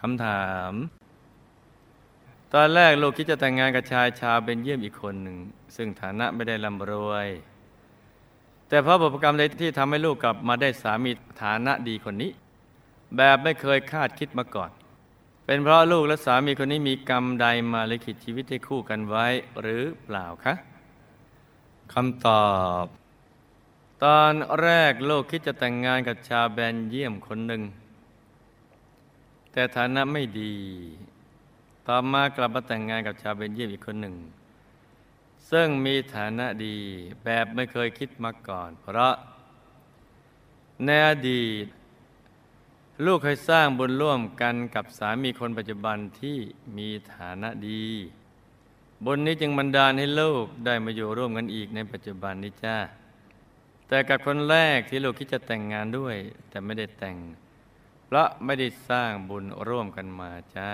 คำถาม ตอนแรกลูกคิดจะแต่งงานกับชายชาวเบนเยี่ยมอีกคนหนึ่ง ซึ่งฐานะไม่ได้ร่ำรวย แต่เพราะบุพกรรมใดที่ทำให้ลูกกลับมาได้สามีฐานะดีคนนี้ แบบไม่เคยคาดคิดมาก่อน เป็นเพราะลูกและสามีคนนี้มีกรรมใดมาลิขิตชีวิตให้คู่กันไว้หรือเปล่าคะคำตอบตอนแรกโลกคิดจะแต่งงานกับชาวแบนเยี่ยมคนหนึ่ง แต่ฐานะไม่ดี ต่อมากลับมาแต่งงานกับชาวเบนเยียมอีกคนหนึ่ง ซึ่งมีฐานะดีแบบไม่เคยคิดมาก่อน เพราะในอดีต ลูกเคยสร้างบุญร่วมกันกับสามีคนปัจจุบันที่มีฐานะดีบุญนี้จึงบันดาลให้ลูกได้มาอยู่ร่วมกันอีกในปัจจุบันนี้จ้าแต่กับคนแรกที่ลูกคิดจะแต่งงานด้วย แต่ไม่ได้แต่ง เพราะไม่ได้สร้างบุญร่วมกันมาจ้า